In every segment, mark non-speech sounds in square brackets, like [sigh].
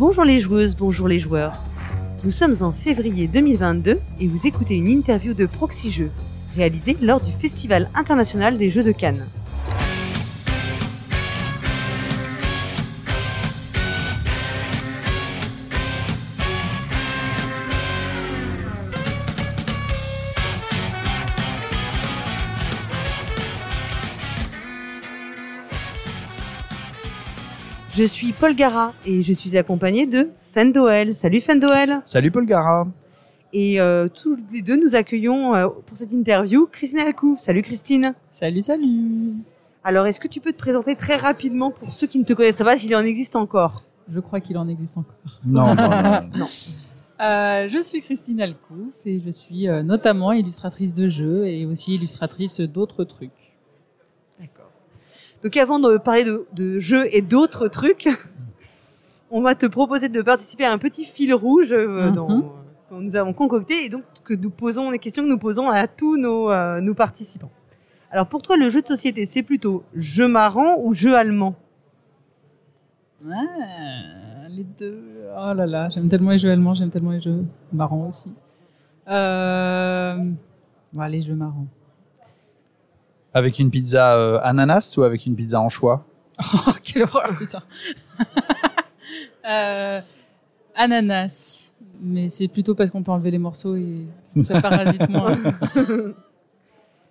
Bonjour les joueuses, bonjour les joueurs. Nous sommes en février 2022 et vous écoutez une interview de Proxy Jeux, réalisée lors du Festival international des Jeux de Cannes. Je suis Paul Gara et je suis accompagnée de Fendoel. Salut Fendoel. Salut Paul Gara. Et euh, tous les deux, nous accueillons euh, pour cette interview Christine Alcouf. Salut Christine. Salut, salut. Alors, est-ce que tu peux te présenter très rapidement pour ceux qui ne te connaîtraient pas, s'il en existe encore? Je crois qu'il en existe encore. Non, non, non. Non. [laughs] Euh, je suis Christine Alcouf et je suis euh, notamment illustratrice de jeux et aussi illustratrice d'autres trucs. Donc, avant de parler de, de jeux et d'autres trucs, [laughs] on va te proposer de participer à un petit fil rouge euh, Mhm. dans, que nous avons concocté et donc que nous posons les questions que nous posons à tous nos, euh, nos participants. Alors, pour toi, le jeu de société, c'est plutôt jeu marrant ou jeu allemand? Ah, les deux. Oh là là, j'aime tellement les jeux allemands, j'aime tellement les jeux marrants aussi. Euh... Bon, les jeux marrants. Avec une pizza euh, ananas ou avec une pizza anchois? Oh, quelle horreur, putain. [laughs] euh, ananas. Mais c'est plutôt parce qu'on peut enlever les morceaux et ça parasite moins. [laughs]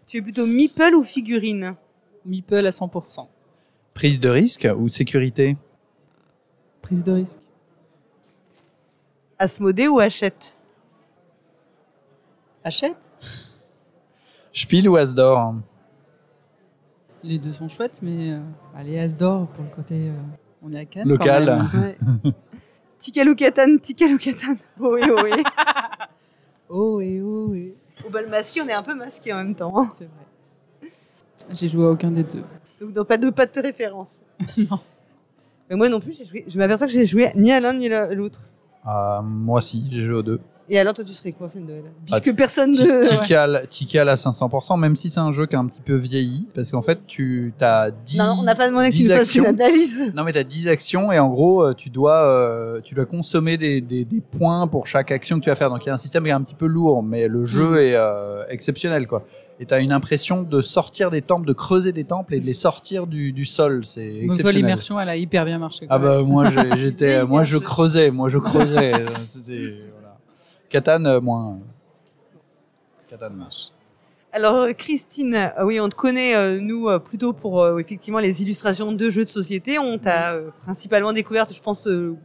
Tu es plutôt meeple ou figurine? Meeple à 100%. Prise de risque ou sécurité? Prise de risque. Asmodée ou Hachette? Achète. Spiel ou Asdor Les deux sont chouettes, mais euh, allez, Asdor pour le côté. euh, on est à Cannes. Local. quand même. [laughs] Ouais. Tikal ou Katan, Tikal ou Katan. Oh oui, oh oui. [laughs] Oh et oh et. Au bal masqué, on est un peu masqué en même temps. hein. C'est vrai. J'ai joué à aucun des deux. Donc, donc pas de, pas de référence. [laughs] Non. Mais moi non plus, j'ai joué, je m'aperçois que j'ai joué ni à l'un ni à l'autre. Euh, Moi aussi, j'ai joué aux deux. Et alors, toi, tu serais quoi, Fendel Puisque personne ne. Tikal, Tikal à 500%, même si c'est un jeu qui a un petit peu vieilli, parce qu'en fait, tu as 10, Non, on n'a pas demandé que tu 10 nous fasses une actions. analyse. Non, mais tu as 10 actions et en gros, euh, tu dois, euh, tu dois consommer des, des, des points pour chaque action que tu vas faire. Donc, il y a un système qui est un petit peu lourd, mais le jeu Mhm. est euh, exceptionnel, quoi. Et tu as une impression de sortir des temples, de creuser des temples et de les sortir du, du sol. C'est Donc toi, exceptionnel. l'immersion, elle a hyper bien marché. Ah quoi. bah moi j'étais [laughs] moi je creusais moi je creusais [laughs] c'était voilà. Catan euh, moins Catan marche. Alors, euh, Christine, euh, oui, on te connaît, euh, nous, euh, plutôt pour euh, effectivement les illustrations de jeux de société. On t'a euh, principalement découverte, je pense, euh,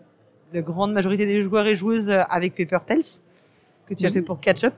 la grande majorité des joueurs et joueuses euh, avec Paper Tales, que tu as fait pour Catch Up.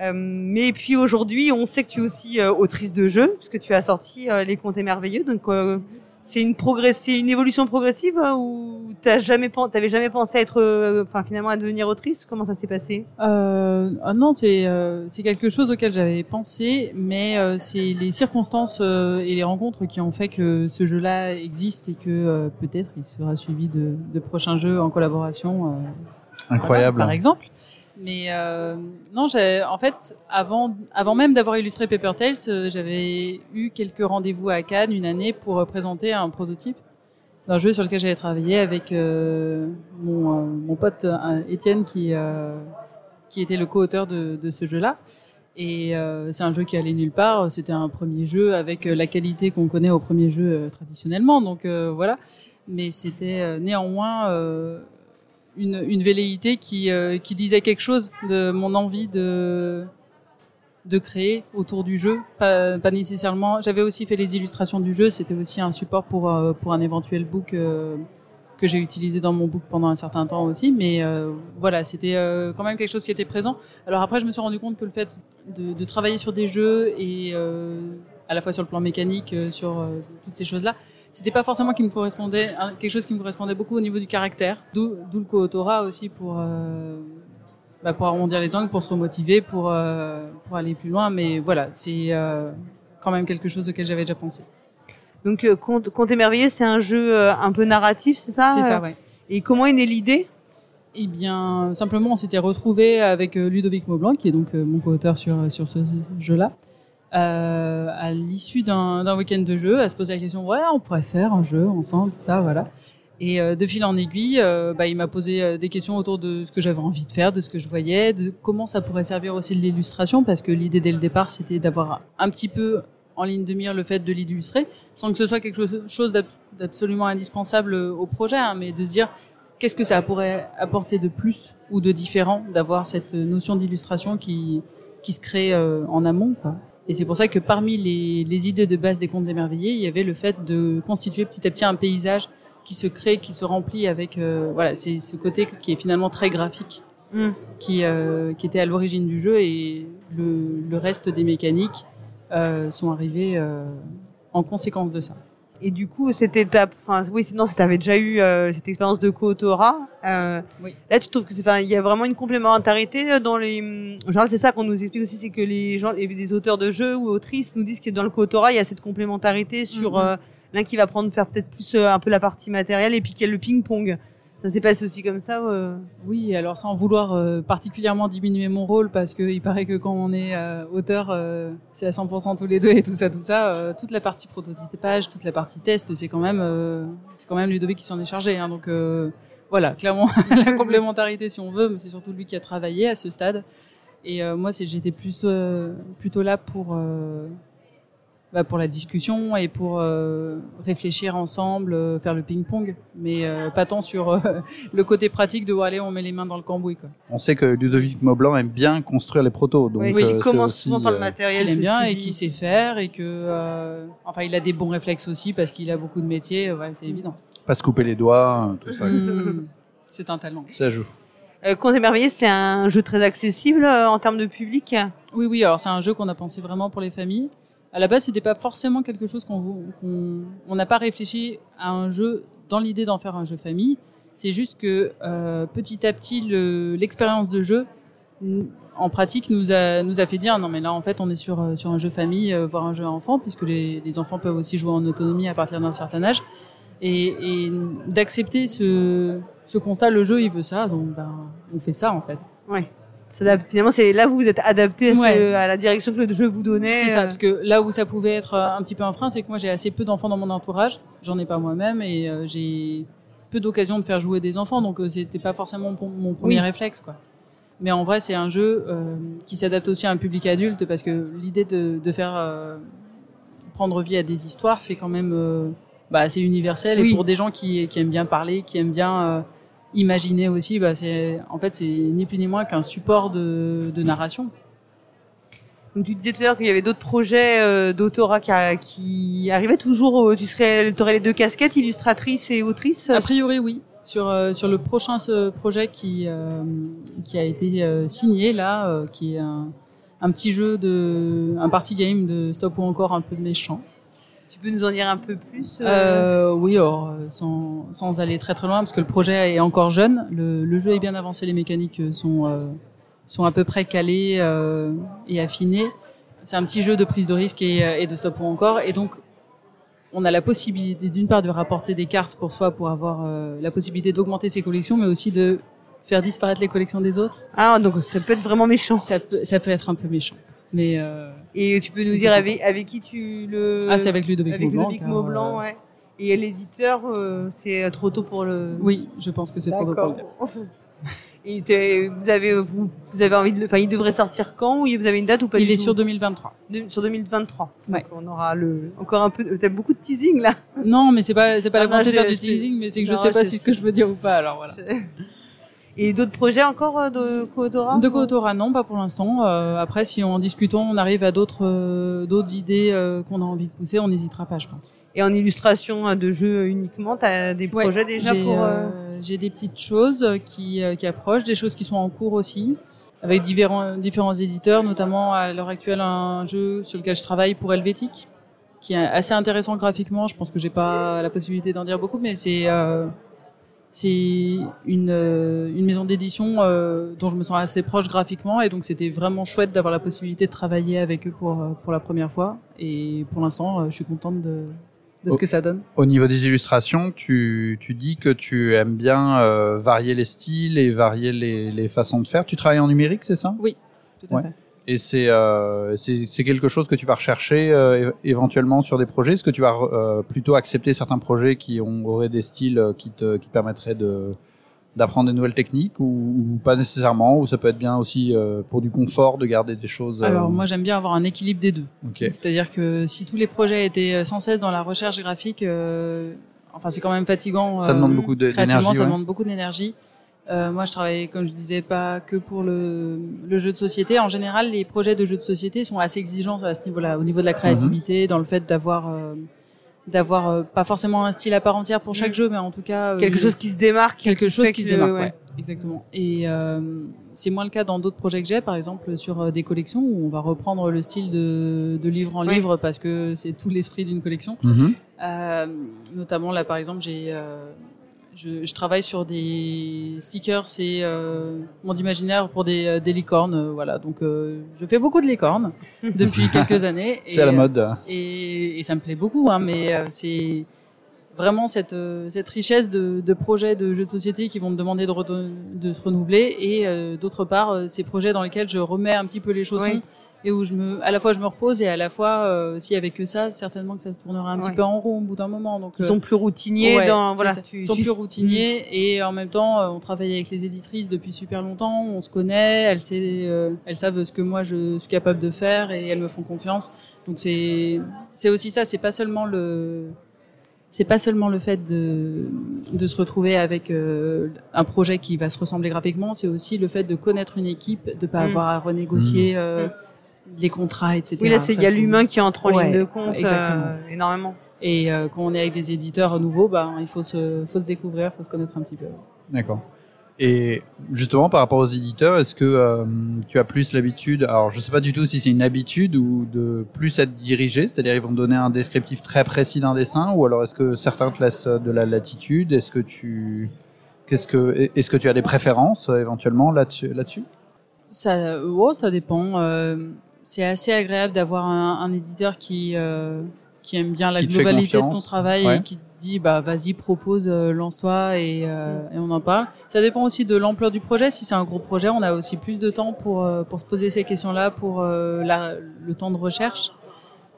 Euh, mais puis aujourd'hui, on sait que tu es aussi euh, autrice de jeux, puisque tu as sorti euh, Les Contes Merveilleux. Donc, euh, c'est une, c'est une évolution progressive euh, ou t'as jamais, t'avais jamais pensé à être, euh, finalement, à devenir autrice? Comment ça s'est passé? Euh, ah non, c'est euh, c'est quelque chose auquel j'avais pensé, mais euh, c'est les circonstances euh, et les rencontres qui ont fait que ce jeu-là existe et que euh, peut-être il sera suivi de, de prochains jeux en collaboration. euh, Incroyable. Voilà, par exemple. Mais euh, non, en fait avant avant même d'avoir illustré Paper Tales, euh, j'avais eu quelques rendez-vous à Cannes une année pour euh, présenter un prototype d'un jeu sur lequel j'avais travaillé avec mon, pote Étienne qui qui était le co-auteur de, de ce jeu-là. Et c'est un jeu qui allait nulle part. C'était un premier jeu avec la qualité qu'on connaît au premier jeu traditionnellement. Donc voilà. Mais c'était néanmoins une, velléité qui, euh, qui disait quelque chose de mon envie de, de créer autour du jeu. Pas, nécessairement. J'avais aussi fait les illustrations du jeu. C'était aussi un support pour, euh, pour un éventuel book euh, que j'ai utilisé dans mon book pendant un certain temps aussi. Mais voilà, c'était quand même quelque chose qui était présent. Alors après, je me suis rendu compte que le fait de, de travailler sur des jeux et à la fois sur le plan mécanique, sur toutes ces choses-là, c'était pas forcément qui me correspondait, hein, quelque chose qui me correspondait beaucoup au niveau du caractère. D'où le co-autorat aussi pour, euh, bah, pour arrondir les angles, pour se remotiver, pour, euh, pour aller plus loin. Mais voilà, c'est euh, quand même quelque chose auquel j'avais déjà pensé. Donc, Conte, Conte émerveillé, c'est un jeu un peu narratif, c'est ça c'est ça, ouais. Et comment est née l'idée? Eh bien, simplement, on s'était retrouvé avec Ludovic Maublanc, qui est donc mon co-auteur sur, sur ce jeu-là, euh, à l'issue d'un week-end de jeu, à se poser la question, ouais, on pourrait faire un jeu ensemble, tout ça, voilà. Et euh, de fil en aiguille, euh, bah, il m'a posé des questions autour de ce que j'avais envie de faire, de ce que je voyais, de comment ça pourrait servir aussi de l'illustration, parce que l'idée dès le départ, c'était d'avoir un petit peu en ligne de mire le fait de l'illustrer, sans que ce soit quelque chose d'absolument indispensable au projet, hein, mais de se dire qu'est-ce que ça pourrait apporter de plus ou de différent d'avoir cette notion d'illustration qui, se crée en amont. Et c'est pour ça que parmi les, les idées de base des contes émerveillés, il y avait le fait de constituer petit à petit un paysage qui se crée, qui se remplit avec euh, voilà, c'est ce côté qui est finalement très graphique, mm. qui euh, qui était à l'origine du jeu et le, le reste des mécaniques euh, sont arrivés euh, en conséquence de ça. Et du coup, cette étape, enfin oui, sinon, si tu avais déjà eu euh, cette expérience de Kotora, euh, oui. là, tu trouves que c'est, enfin, il y a vraiment une complémentarité dans les. Genre, c'est ça qu'on nous explique aussi, c'est que les gens, les auteurs de jeux ou autrices nous disent que dans le Kotora, il y a cette complémentarité sur mm-hmm l'un qui va prendre faire peut-être plus euh, un peu la partie matérielle et puis qu'il y a le ping-pong. Ça s'est passé aussi comme ça euh Oui, alors sans vouloir euh, particulièrement diminuer mon rôle, parce qu'il paraît que quand on est auteur, c'est à 100% tous les deux et tout ça, tout ça. toute la partie prototypage, toute la partie test, c'est quand même, c'est quand même Ludovic qui s'en est chargé. Hein, donc voilà, clairement [laughs] la [laughs] complémentarité si on veut, mais c'est surtout lui qui a travaillé à ce stade. Et moi, j'étais plus plutôt là pour bah, pour la discussion et pour euh, réfléchir ensemble, euh, faire le ping-pong, mais euh, pas tant sur [laughs] le côté pratique de où aller, on met les mains dans le cambouis. Quoi. On sait que Ludovic Maublanc aime bien construire les protos. Donc, oui, il commence souvent par le matériel. Il aime bien et qui sait faire et que, enfin, il a des bons réflexes aussi parce qu'il a beaucoup de métiers, ouais, c'est évident. Pas se couper les doigts, tout ça. Mmh. [laughs] c'est un talent. Ça joue. Conte émerveillé, c'est un jeu très accessible en termes de public? Oui, oui. Alors c'est un jeu qu'on a pensé vraiment pour les familles à la base, c'était pas forcément quelque chose qu'on on n'a pas réfléchi à un jeu dans l'idée d'en faire un jeu famille. C'est juste que euh, petit à petit, l'expérience de jeu en pratique nous a nous a fait dire non mais là en fait on est sur sur un jeu famille, euh, voire un jeu enfant puisque les, enfants peuvent aussi jouer en autonomie à partir d'un certain âge et, d'accepter ce ce constat, le jeu il veut ça donc ben on fait ça en fait. Ouais finalement, c'est là où vous êtes adapté à, la direction que le jeu vous donnait. C'est ça, euh. parce que là où ça pouvait être euh, un petit peu un frein, c'est que moi j'ai assez peu d'enfants dans mon entourage. J'en ai pas moi-même et euh, j'ai peu d'occasion de faire jouer des enfants, donc c'était pas forcément mon premier réflexe, quoi. Mais en vrai, c'est un jeu qui s'adapte aussi à un public adulte parce que l'idée de, de, faire prendre vie à des histoires, c'est quand même bah, assez universel et pour des gens qui, qui, aiment bien parler, qui aiment bien imaginer aussi, bah, c'est en fait c'est ni plus ni moins qu'un support de, de, narration. Donc tu disais tout à l'heure qu'il y avait d'autres projets euh, d'autorat qui, qui, arrivaient toujours. Tu serais, aurais les deux casquettes, illustratrice et autrice. A priori, oui. Sur euh, sur le prochain projet qui euh, qui a été euh, signé là, euh, qui est un, un petit jeu de un party game de stop ou encore un peu de méchant. Tu peux nous en dire un peu plus euh... euh oui, alors, euh, sans, sans, aller très très loin, parce que le projet est encore jeune. Le, le jeu est bien avancé, les mécaniques sont, euh, sont à peu près calées euh, et affinées. C'est un petit jeu de prise de risque et, et de stop ou encore. Et donc, on a la possibilité d'une part de rapporter des cartes pour soi, pour avoir la possibilité d'augmenter ses collections, mais aussi de faire disparaître les collections des autres. Ah, donc ça peut être vraiment méchant. Ça peut, ça peut être un peu méchant. Mais euh, et tu peux nous dire avec, avec, qui tu le Ah, c'est avec Ludovic avec Maublanc. Ludovic Maublanc, ouais. Et l'éditeur, euh, c'est trop tôt pour le. Oui, je pense que c'est trop tôt pour le dire. [laughs] Et vous avez vous, vous avez envie de le, enfin il devrait sortir quand ou vous avez une date ou pas Il est sur 2023. sur 2023. Ouais. Donc on aura le encore un peu t'as beaucoup de teasing là. Non, mais c'est pas c'est pas la volonté de faire du teasing mais c'est que je sais pas si ce que je veux dire ou pas alors voilà. Et d'autres projets encore euh, de Coautora De Coautora, non, pas pour l'instant. Euh, après, si en discutant, on arrive à d'autres euh, d'autres idées euh, qu'on a envie de pousser, on n'hésitera pas, je pense. Et en illustration de jeux uniquement, tu as des projets déjà pour J'ai des petites choses qui, qui approchent, des choses qui sont en cours aussi, avec différents, différents éditeurs, notamment à l'heure actuelle un jeu sur lequel je travaille pour Helvétique, qui est assez intéressant graphiquement. Je pense que j'ai pas la possibilité d'en dire beaucoup, mais c'est c'est une, euh, une maison d'édition euh, dont je me sens assez proche graphiquement et donc c'était vraiment chouette d'avoir la possibilité de travailler avec eux pour, euh, pour la première fois et pour l'instant je suis contente de, de ce que ça donne. Au niveau des illustrations, tu, tu dis que tu aimes bien varier les styles et varier les, les, façons de faire. Tu travailles en numérique, c'est ça? Oui, tout à fait. Et c'est euh, c'est c'est quelque chose que tu vas rechercher euh, éventuellement sur des projets. Est-ce que tu vas euh, plutôt accepter certains projets qui ont, auraient des styles euh, qui te qui permettraient de d'apprendre des nouvelles techniques ou, ou pas nécessairement ou ça peut être bien aussi euh, pour du confort de garder des choses. euh, Alors moi j'aime bien avoir un équilibre des deux. ok. C'est-à-dire que si tous les projets étaient sans cesse dans la recherche graphique, euh, enfin c'est quand même fatigant. Ça demande beaucoup d'énergie, Ça ouais. demande beaucoup d'énergie. Euh, moi je travaille, comme je disais, pas que pour le, le jeu de société. En général, les projets de jeux de société sont assez exigeants à ce niveau-là, au niveau de la créativité, dans le fait d'avoir euh, d'avoir euh, pas forcément un style à part entière pour chaque Mm. jeu, mais en tout cas euh, Quelque chose qui se démarque. quelque chose qui se que- démarque. ouais. Ouais. Exactement. Et euh, c'est moins le cas dans d'autres projets que j'ai, par exemple sur euh, des collections où on va reprendre le style de, de livre en Oui. livre parce que c'est tout l'esprit d'une collection. Mhm. Euh, notamment là, par exemple, j'ai euh, je, je travaille sur des stickers et euh, monde imaginaire pour des, euh, des licornes. euh, voilà, donc euh, je fais beaucoup de licornes [laughs] depuis quelques années. C'est à la mode. et, et ça me plaît beaucoup, hein, mais euh, c'est vraiment cette, euh, cette richesse de, de projets de jeux de société qui vont me demander de, se renouveler et euh, d'autre part euh, ces projets dans lesquels je remets un petit peu les chaussons Oui. Et où je me, à la fois je me repose et à la fois euh, s'il y avait que ça, certainement que ça se tournerait un Ouais. petit peu en rond au bout d'un moment. Donc Ils euh, sont plus routiniers ouais, dans voilà. tu- Ils sont tu- plus routiniers et en même temps euh, on travaille avec les éditrices depuis super longtemps, on se connaît, elles, sait, euh, elles savent ce que moi je suis capable de faire et elles me font confiance. Donc c'est c'est aussi ça, c'est pas seulement le c'est pas seulement le fait de, de se retrouver avec euh, un projet qui va se ressembler graphiquement, c'est aussi le fait de connaître une équipe, de pas Mm. avoir à renégocier euh, les contrats, etc. Oui, là, il y a l'humain qui entre en Ouais, ligne de compte exactement. euh, énormément. Et euh, quand on est avec des éditeurs nouveaux, bah, il faut se, faut se découvrir, faut se connaître un petit peu. D'accord. Et justement, par rapport aux éditeurs, est-ce que euh, tu as plus l'habitude, alors je sais pas du tout si c'est une habitude ou de plus être dirigé, c'est-à-dire ils vont te donner un descriptif très précis d'un dessin, ou alors est-ce que certains te laissent de la latitude? Est-ce que tu, qu'est-ce que, est-ce que tu as des préférences éventuellement là-dessus, là-dessus? Ça, oh, ça dépend. euh, c'est assez agréable d'avoir un, un éditeur qui, euh, qui aime bien la Qui globalité de ton travail Ouais. et qui te dit bah vas-y propose, euh, lance-toi et, euh, et on en parle. Ça dépend aussi de l'ampleur du projet. Si c'est un gros projet, on a aussi plus de temps pour euh, pour se poser ces questions-là, pour euh, la, le temps de recherche.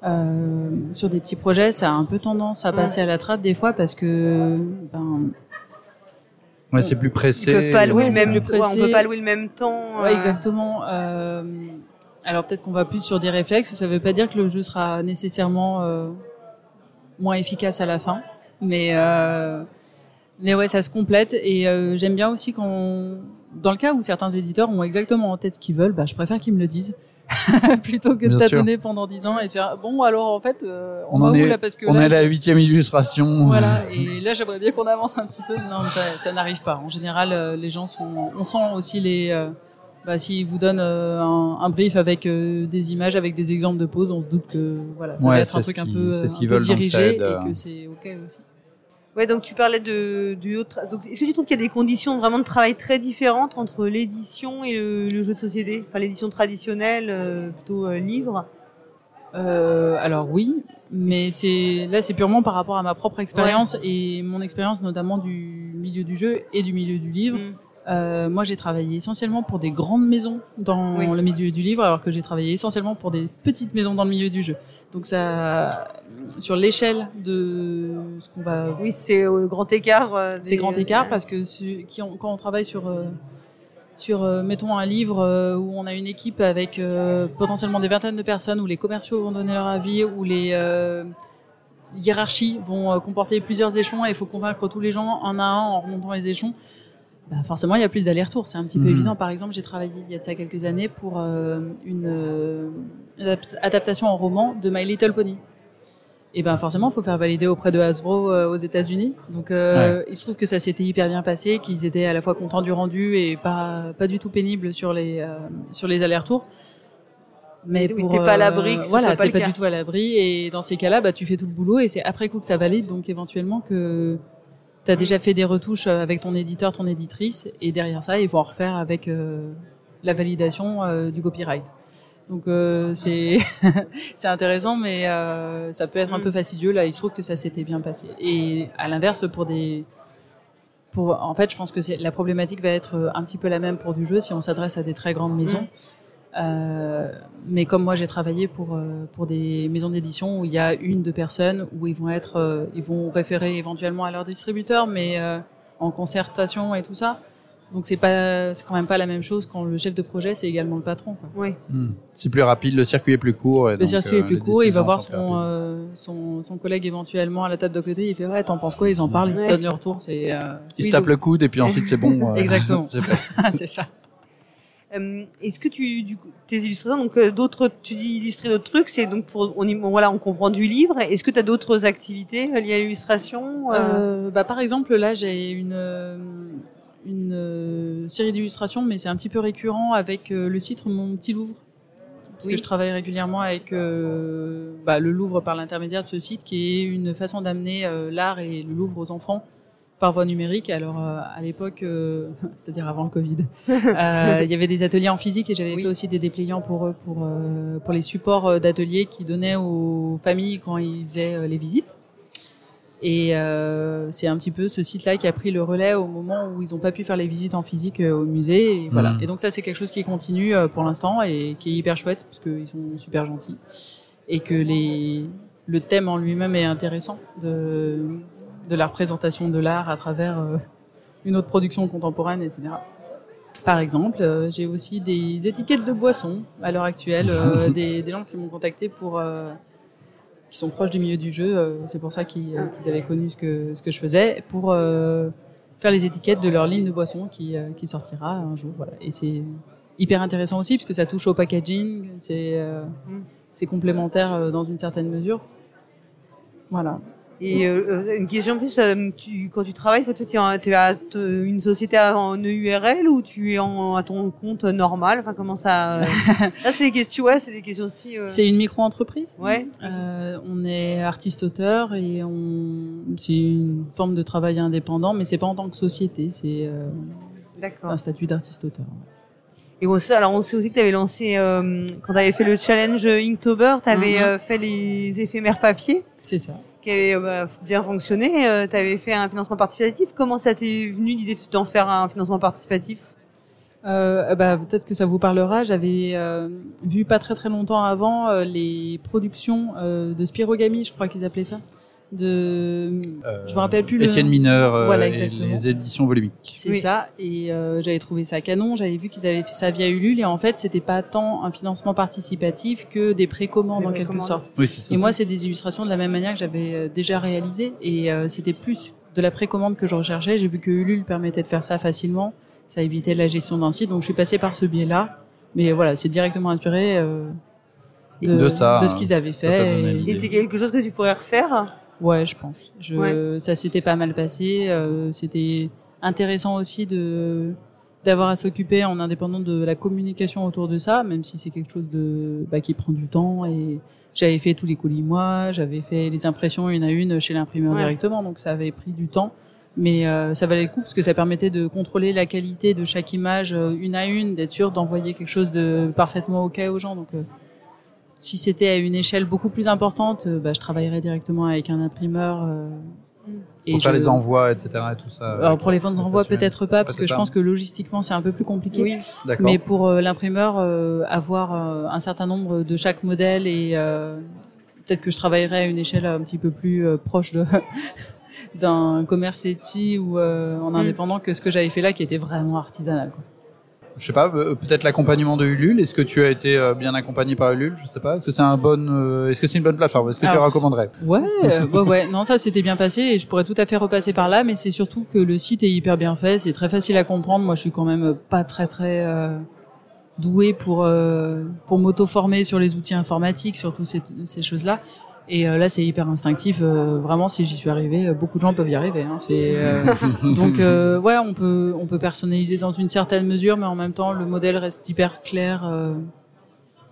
Euh, sur des petits projets, ça a un peu tendance à passer à la trappe des fois parce que ben, Ouais, c'est plus Ils pressé. peuvent pas louer ouais, le c'est même. plus ouais, on pressé. peut pas louer le même temps. Ouais, euh, exactement. Euh, alors peut-être qu'on va plus sur des réflexes. Ça veut pas dire que le jeu sera nécessairement euh, moins efficace à la fin, mais euh, mais ouais, ça se complète. Et euh, j'aime bien aussi quand, dans le cas où certains éditeurs ont exactement en tête ce qu'ils veulent, bah, je préfère qu'ils me le disent. [laughs] plutôt que de tâtonner pendant 10 ans et de faire bon alors en fait euh, on, On va en où est- là parce que On là, est à la huitième illustration. voilà, et là j'aimerais bien qu'on avance un petit peu. Non, mais ça, ça n'arrive pas. En général, les gens sont. On sent aussi les. Euh, bah, s'ils vous donnent euh, un, un brief avec euh, des images, avec des exemples de poses, on se doute que voilà, ça Ouais, va être un truc un peu, c'est ce un qu'ils peu veulent, donc ça dirigé aide, euh. et que c'est ok aussi. Ouais, donc tu parlais de du autre. Est-ce que tu trouves qu'il y a des conditions vraiment de travail très différentes entre l'édition et le, le jeu de société? Enfin, l'édition traditionnelle, euh, plutôt euh, livre? Euh, alors oui, mais c'est là c'est purement par rapport à ma propre expérience et mon expérience notamment du milieu du jeu et du milieu du livre. Mm. Euh, moi, j'ai travaillé essentiellement pour des grandes maisons dans Oui. le milieu du livre, alors que j'ai travaillé essentiellement pour des petites maisons dans le milieu du jeu. Donc ça, sur l'échelle de ce qu'on va, Oui, c'est au grand écart. euh, c'est des- grand écart parce que su- quand on travaille sur euh, sur mettons un livre où on a une équipe avec potentiellement des vingtaines de personnes où les commerciaux vont donner leur avis où les hiérarchies vont comporter plusieurs échelons et il faut convaincre tous les gens un à un en remontant les échelons bah forcément il y a plus d'allers-retours c'est un petit peu Mhm. évident par exemple j'ai travaillé il y a de ça quelques années pour euh, une euh, adapt- adaptation en roman de My Little Pony et ben forcément, il faut faire valider auprès de Hasbro euh, aux États-Unis. Donc, euh, il se trouve que ça s'était hyper bien passé, qu'ils étaient à la fois contents du rendu et pas pas du tout pénibles sur les euh, sur les allers-rets-retours. Mais Oui, pour t'es pas à l'abri voilà, pas t'es pas cas. du tout à l'abri et dans ces cas-là, bah tu fais tout le boulot et c'est après coup que ça valide. Donc éventuellement que tu as déjà fait des retouches euh, avec ton éditeur, ton éditrice et derrière ça, ils vont en refaire avec euh, la validation euh, du copyright. Donc euh, c'est [laughs] c'est intéressant, mais ça peut être un Mm. peu fastidieux. Là, il se trouve que ça s'était bien passé. Et à l'inverse, pour des pour en fait, je pense que la problématique va être un petit peu la même pour du jeu si on s'adresse à des très grandes maisons. Euh, mais comme moi, j'ai travaillé pour euh, pour des maisons d'édition où il y a une deux personnes où ils vont être, euh, ils vont référer éventuellement à leur distributeur, mais euh, en concertation et tout ça. Donc c'est pas, c'est quand même pas la même chose quand le chef de projet c'est également le patron. Quoi. Oui. Hmm. C'est plus rapide, le circuit est plus court. et Le donc, circuit euh, est plus court, il va voir son, euh, son son collègue éventuellement à la table d'à côté. Il fait ouais, t'en penses quoi? Ils en parlent, ils Ouais. donnent le retour. C'est euh, Il c'est- se tape le coude et puis ensuite c'est bon. [laughs] euh, Exactement. [laughs] [laughs] c'est ça. Euh, Est-ce que tu, du coup, tes illustrations, donc euh, d'autres, tu dis illustrer d'autres trucs, c'est donc pour, on, y- bon, voilà, on comprend du livre. Est-ce que tu as d'autres activités euh, liées à l'illustration euh, bah, par exemple, là, j'ai une, une série d'illustrations, mais c'est un petit peu récurrent avec le site Mon Petit Louvre. Parce Oui. que je travaille régulièrement avec bah, le Louvre par l'intermédiaire de ce site, qui est une façon d'amener l'art et le Louvre aux enfants par voie numérique. Alors, euh, à l'époque, euh, [laughs] c'est-à-dire avant le Covid, [laughs] euh, il y avait des ateliers en physique et j'avais Oui. fait aussi des dépliants pour eux, pour, euh, pour les supports d'ateliers qu'ils donnaient aux familles quand ils faisaient euh, les visites. Et euh, c'est un petit peu ce site-là qui a pris le relais au moment où ils n'ont pas pu faire les visites en physique euh, au musée. Et, voilà. Mhm. et donc ça, c'est quelque chose qui continue euh, pour l'instant et qui est hyper chouette parce qu'ils sont super gentils et que les, le thème en lui-même est intéressant de, de la représentation de l'art à travers euh, une autre production contemporaine, etc. Par exemple, euh, j'ai aussi des étiquettes de boissons à l'heure actuelle, euh, [laughs] des, des gens qui m'ont contacté pour euh, qui sont proches du milieu du jeu, c'est pour ça qu'ils qu'ils avaient connu ce que ce que je faisais pour euh, faire les étiquettes de leur ligne de boissons qui qui sortira un jour. Voilà, et c'est hyper intéressant aussi parce que ça touche au packaging, c'est euh, Mm. c'est complémentaire dans une certaine mesure. Voilà. Et euh, euh, une question en plus, euh, tu, quand tu travailles, toi, tu es, à une société en EURL ou tu es en, à ton compte normal? Enfin, comment ça [laughs] euh, Là, c'est des questions, ouais, c'est des questions aussi. C'est une micro-entreprise? Ouais. On est artiste-auteur et on c'est une forme de travail indépendant, mais c'est pas en tant que société, c'est un statut d'artiste-auteur. Et on sait, alors on sait aussi que tu avais lancé, quand tu avais fait le challenge Inktober, tu avais Mhm. fait les éphémères papier C'est ça. Qui avaient euh, bah, bien fonctionné. tu avais fait un financement participatif. Comment ça t'est venu l'idée de- d'en faire un financement participatif? Euh, bah, peut-être que ça vous parlera. J'avais euh, vu pas très très longtemps avant euh, les productions euh, de Spirogami, je crois qu'ils appelaient ça. De, je me rappelle plus Euh, Étienne. Mineur euh, Voilà, et exactement. les éditions volumiques. C'est Oui. ça. Et euh, j'avais trouvé ça canon. J'avais vu qu'ils avaient fait ça via Ulule et en fait c'était pas tant un financement participatif que des précommandes Des en quelque sorte. Oui, c'est ça. Et moi, c'est des illustrations de la même manière que j'avais euh, déjà réalisées. Et euh, c'était plus de la précommande que je recherchais. J'ai vu que Ulule permettait de faire ça facilement. Ça évitait la gestion d'un site. Donc, je suis passée par ce biais-là. Mais voilà, c'est directement inspiré euh, de, De ça, de ce qu'ils avaient fait. l'idée. Et c'est quelque chose que tu pourrais refaire? Ouais, je pense. Je, Ouais. Ça s'était pas mal passé. euh, C'était intéressant aussi de d'avoir à s'occuper en indépendant de la communication autour de ça, même si c'est quelque chose de bah, qui prend du temps. Et j'avais fait tous les colis moi, j'avais fait les impressions une à une chez l'imprimeur Ouais. directement, donc ça avait pris du temps. Mais euh, ça valait le coup parce que ça permettait de contrôler la qualité de chaque image euh, une à une, d'être sûr d'envoyer quelque chose de parfaitement ok aux gens. Donc euh, si c'était à une échelle beaucoup plus importante, euh, bah, je travaillerais directement avec un imprimeur. euh, Pour faire je- les envois, etc. et tout ça. Alors pour les envois passionnant. peut-être pas parce que je pense que logistiquement c'est un peu plus compliqué. Oui. Mais pour euh, l'imprimeur, euh, avoir euh, un certain nombre de chaque modèle et euh, peut-être que je travaillerais à une échelle un petit peu plus euh, proche de [laughs] d'un commerce Etsy ou euh, en Mm. indépendant que ce que j'avais fait là qui était vraiment artisanal. Quoi. Je sais pas, euh, peut-être l'accompagnement de Ulule. Est-ce que tu as été euh, bien accompagné par Ulule? Je sais pas. Est-ce que c'est un bon, euh, est-ce que c'est une bonne plateforme? Est-ce que tu recommanderais? Ouais, ouais, ouais. Non, ça s'était bien passé et je pourrais tout à fait repasser par là, mais c'est surtout que le site est hyper bien fait, c'est très facile à comprendre. Moi, je suis quand même pas très très euh, douée pour euh, pour m'auto-former sur les outils informatiques, sur toutes ces, ces choses-là. Et euh, là, c'est hyper instinctif. euh, vraiment, si j'y suis arrivé, euh, beaucoup de gens peuvent y arriver. Hein. C'est euh, [laughs] donc euh, ouais, on peut on peut personnaliser dans une certaine mesure, mais en même temps, le modèle reste hyper clair. euh.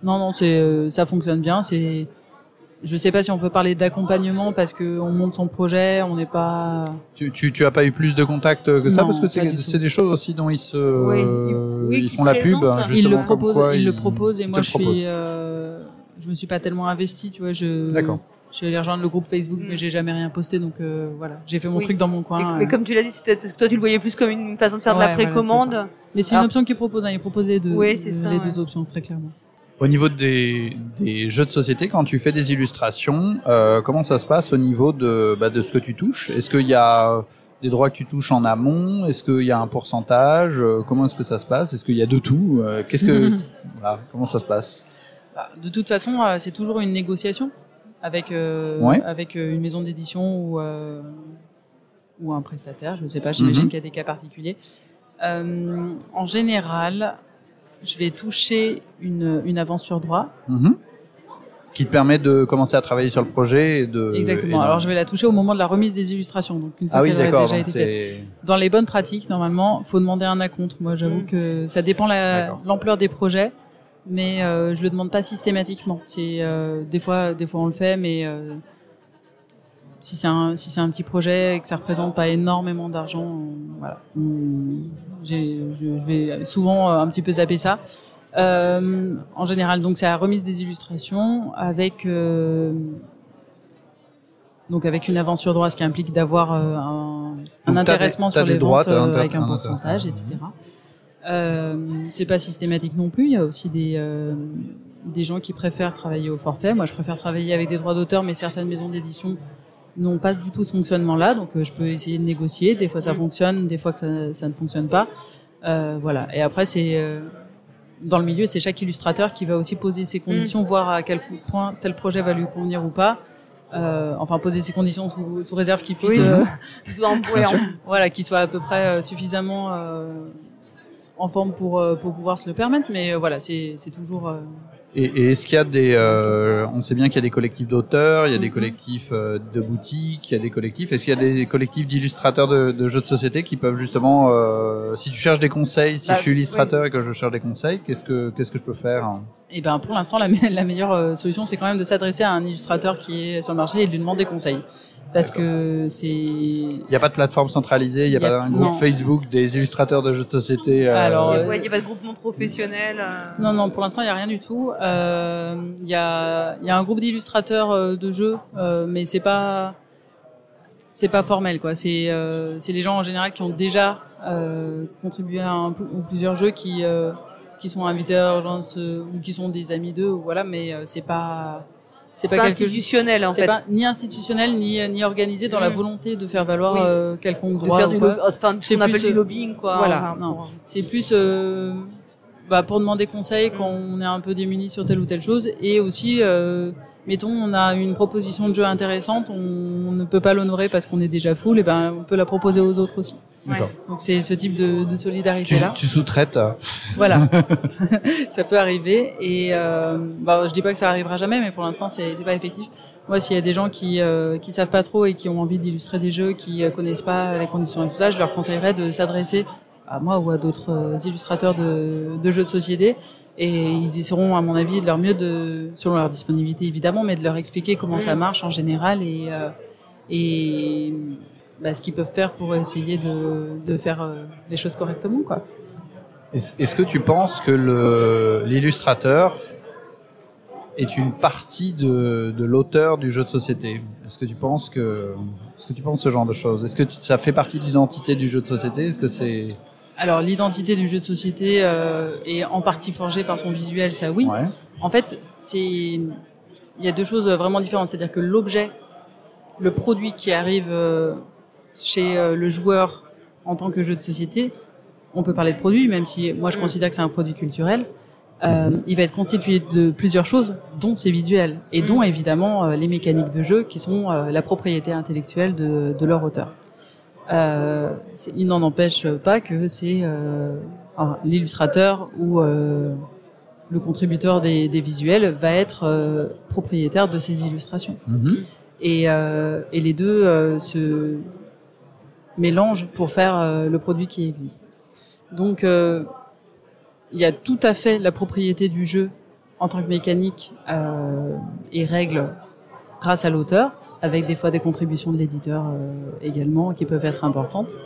Non, non, c'est euh, ça fonctionne bien. C'est je sais pas si on peut parler d'accompagnement parce que on monte son projet, on n'est pas. tu, tu, tu as pas eu plus de contacts que ça? Non, parce que c'est des choses aussi dont ils se Oui, euh, oui, ils font la pub. présentent. Il justement, le comme propose, quoi il le ils- propose et ils moi je proposent. suis, euh, je me suis pas tellement investie, tu vois. Je D'accord. Je suis allée rejoindre le groupe Facebook, Mm. mais j'ai jamais rien posté, donc euh, voilà, j'ai fait mon Oui. truc dans mon Mais, coin. mais euh. comme tu l'as dit, c'est peut-être parce que toi tu le voyais plus comme une façon de faire de la voilà, précommande. Mais c'est une Alors- option qu'ils proposent, hein, ils proposent les deux, Oui, c'est ça, les ouais. deux options très clairement. Au niveau des, des jeux de société, quand tu fais des illustrations, euh, comment ça se passe au niveau de, bah, de ce que tu touches? Est-ce qu'il y a des droits que tu touches en amont? Est-ce qu'il y a un pourcentage? Comment est-ce que ça se passe? Est-ce qu'il y a de tout? Qu'est-ce que [laughs] voilà, comment ça se passe? De toute façon, euh, c'est toujours une négociation avec euh, Ouais. avec euh, une maison d'édition ou euh, ou un prestataire. Je ne sais pas. J'imagine Mhm. qu'il y a des cas particuliers. Euh, en général, je vais toucher une, une avance sur droit. Mhm. Qui te permet de commencer à travailler sur le projet et de Exactement. et Alors, je vais la toucher au moment de la remise des illustrations. Donc, une fois ah oui d'accord. Dans les bonnes pratiques, normalement, faut demander un acompte. Moi, j'avoue Mm. que ça dépend la- l'ampleur des projets, mais euh, je le demande pas systématiquement. C'est euh, des fois, des fois on le fait, mais euh, si c'est un si c'est un petit projet et que ça représente pas énormément d'argent, voilà, je, je vais souvent un petit peu zapper ça. Euh, en général, donc c'est la remise des illustrations avec euh, donc avec une avance sur droit, ce qui implique d'avoir euh, un, un intéressement des- sur des les droits, ventes avec un un pourcentage, etc. Euh, c'est pas systématique non plus. Il y a aussi des euh, des gens qui préfèrent travailler au forfait. Moi, je préfère travailler avec des droits d'auteur, mais certaines maisons d'édition n'ont pas du tout ce fonctionnement-là. Donc, euh, je peux essayer de négocier. Des fois, ça Mm. fonctionne, des fois que ça, ça ne fonctionne pas. Voilà. Et après, c'est dans le milieu, c'est chaque illustrateur qui va aussi poser ses conditions, voir à quel point tel projet va lui convenir ou pas. Euh, enfin, poser ses conditions sous, sous réserve qu'il puisse, Oui. euh, [laughs] Ils sont en- voilà, qu'il soit à peu près euh, suffisamment en forme pour euh, pour pouvoir se le permettre. Mais euh, voilà, c'est toujours euh, Et, et est-ce qu'il y a des, euh, on sait bien qu'il y a des collectifs d'auteurs, il y a des Mhm. collectifs de boutiques, il y a des collectifs. Est-ce qu'il y a des collectifs d'illustrateurs de, de jeux de société qui peuvent justement, euh, si tu cherches des conseils, si Bah, je suis illustrateur et que je cherche des conseils, qu'est-ce que qu'est-ce que je peux faire hein? Et ben pour l'instant la, me- [laughs] la meilleure solution c'est quand même de s'adresser à un illustrateur qui est sur le marché et de lui demander conseil parce que c'est Il n'y a pas de plateforme centralisée, il n'y a, Il y a- pas un groupe non. Facebook des illustrateurs de jeux de société. euh, Alors, Il euh, n'y a pas de groupement professionnel. euh. non non pour l'instant il y a rien du tout. Euh, Il y a il y a un groupe d'illustrateurs euh, de jeux euh, mais c'est pas c'est pas formel quoi. C'est euh, c'est les gens en général qui ont déjà euh, contribué à un ou plusieurs jeux qui euh, qui sont invités à rejoindre ce- ou qui sont des amis d'eux ou voilà mais euh, c'est pas c'est pas, pas quelque institutionnel en fait. pas ni institutionnel ni ni organisé dans la volonté de faire valoir Oui. euh, quelconque de droit. faire ou du, quoi. lobby- enfin, ce qu'on appelle du euh, lobbying quoi. voilà, enfin, pour- C'est plus euh, bah, pour demander conseil quand on est un peu démuni sur telle ou telle chose et aussi euh, mettons on a une proposition de jeu intéressante, on ne peut pas l'honorer parce qu'on est déjà full et ben on peut la proposer aux autres aussi. D'accord. Donc c'est ce type de, de solidarité Tu, là. tu sous-traites. euh, Voilà, [laughs] [laughs] ça peut arriver et euh, bah, je dis pas que ça arrivera jamais, mais pour l'instant c'est pas effectif. Moi, s'il y a des gens qui euh, qui savent pas trop et qui ont envie d'illustrer des jeux, qui euh, connaissent pas les conditions et tout ça, je leur conseillerais de s'adresser à moi ou à d'autres euh, illustrateurs de, de jeux de société et ils essaieront, à mon avis, de leur mieux selon leur disponibilité évidemment, mais de leur expliquer comment ça marche en général et euh, bah, ce qu'ils peuvent faire pour essayer de faire euh, les choses correctement. Est-ce que tu penses que l'illustrateur est une partie de, l'auteur du jeu de société? Est-ce que tu penses que ce genre de choses? Est-ce que ça fait partie de l'identité du jeu de société? Est-ce que c'est Alors l'identité du jeu de société euh, est en partie forgée par son visuel, ça oui. ouais. En fait, c'est il y a deux choses vraiment différentes, c'est-à-dire que l'objet, le produit qui arrive euh, chez euh, le joueur en tant que jeu de société, on peut parler de produit, même si moi je Mm. considère que c'est un produit culturel. euh, il va être constitué de plusieurs choses, dont ses visuels, et Mm. dont évidemment euh, les mécaniques de jeu qui sont la propriété intellectuelle de, de leur auteur. Euh, il n'en empêche pas que c'est euh, l'illustrateur ou euh, le contributeur des, des visuels va être propriétaire de ces illustrations. Mhm. Et, euh, et les deux se mélangent pour faire le produit qui existe. Donc, euh, il y a tout à fait la propriété du jeu en tant que mécanique euh, et règles grâce à l'auteur, avec des fois des contributions de l'éditeur euh, également qui peuvent être importantes.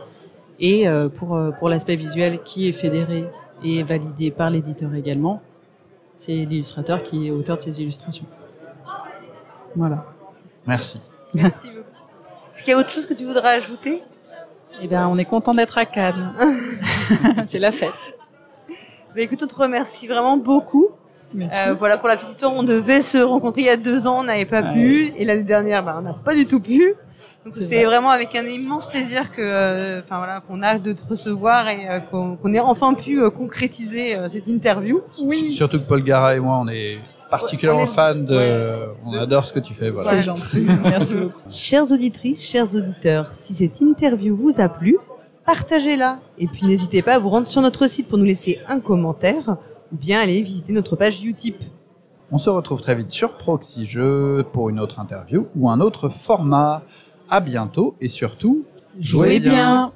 Et euh, pour, euh, pour l'aspect visuel qui est fédéré et validé par l'éditeur également, c'est l'illustrateur qui est auteur de ces illustrations. Voilà. Merci. Merci beaucoup. Est-ce qu'il y a autre chose que tu voudrais ajouter? Eh bien, on est content d'être à Cannes. [laughs] c'est la fête. bah, Écoute, on te remercie vraiment beaucoup. Euh, voilà, pour la petite histoire, on devait se rencontrer il y a deux ans, on n'avait pas Ouais. pu. Et l'année dernière, bah, on n'a pas du tout pu. Donc C'est c'est vrai. vraiment avec un immense plaisir que, euh, enfin voilà, qu'on a de te recevoir et euh, qu'on qu'on ait enfin pu euh, concrétiser euh, cette interview. oui. Surtout que Paul Gara et moi, on est particulièrement On est- fans de. ouais. On adore ce que tu fais. Voilà. C'est gentil. Merci beaucoup. [laughs] Chères auditrices, chers auditeurs, si cette interview vous a plu, partagez-la. Et puis n'hésitez pas à vous rendre sur notre site pour nous laisser un commentaire ou bien aller visiter notre page Utip. On se retrouve très vite sur Proxy Jeux pour une autre interview ou un autre format. À bientôt et surtout, Jouez bien.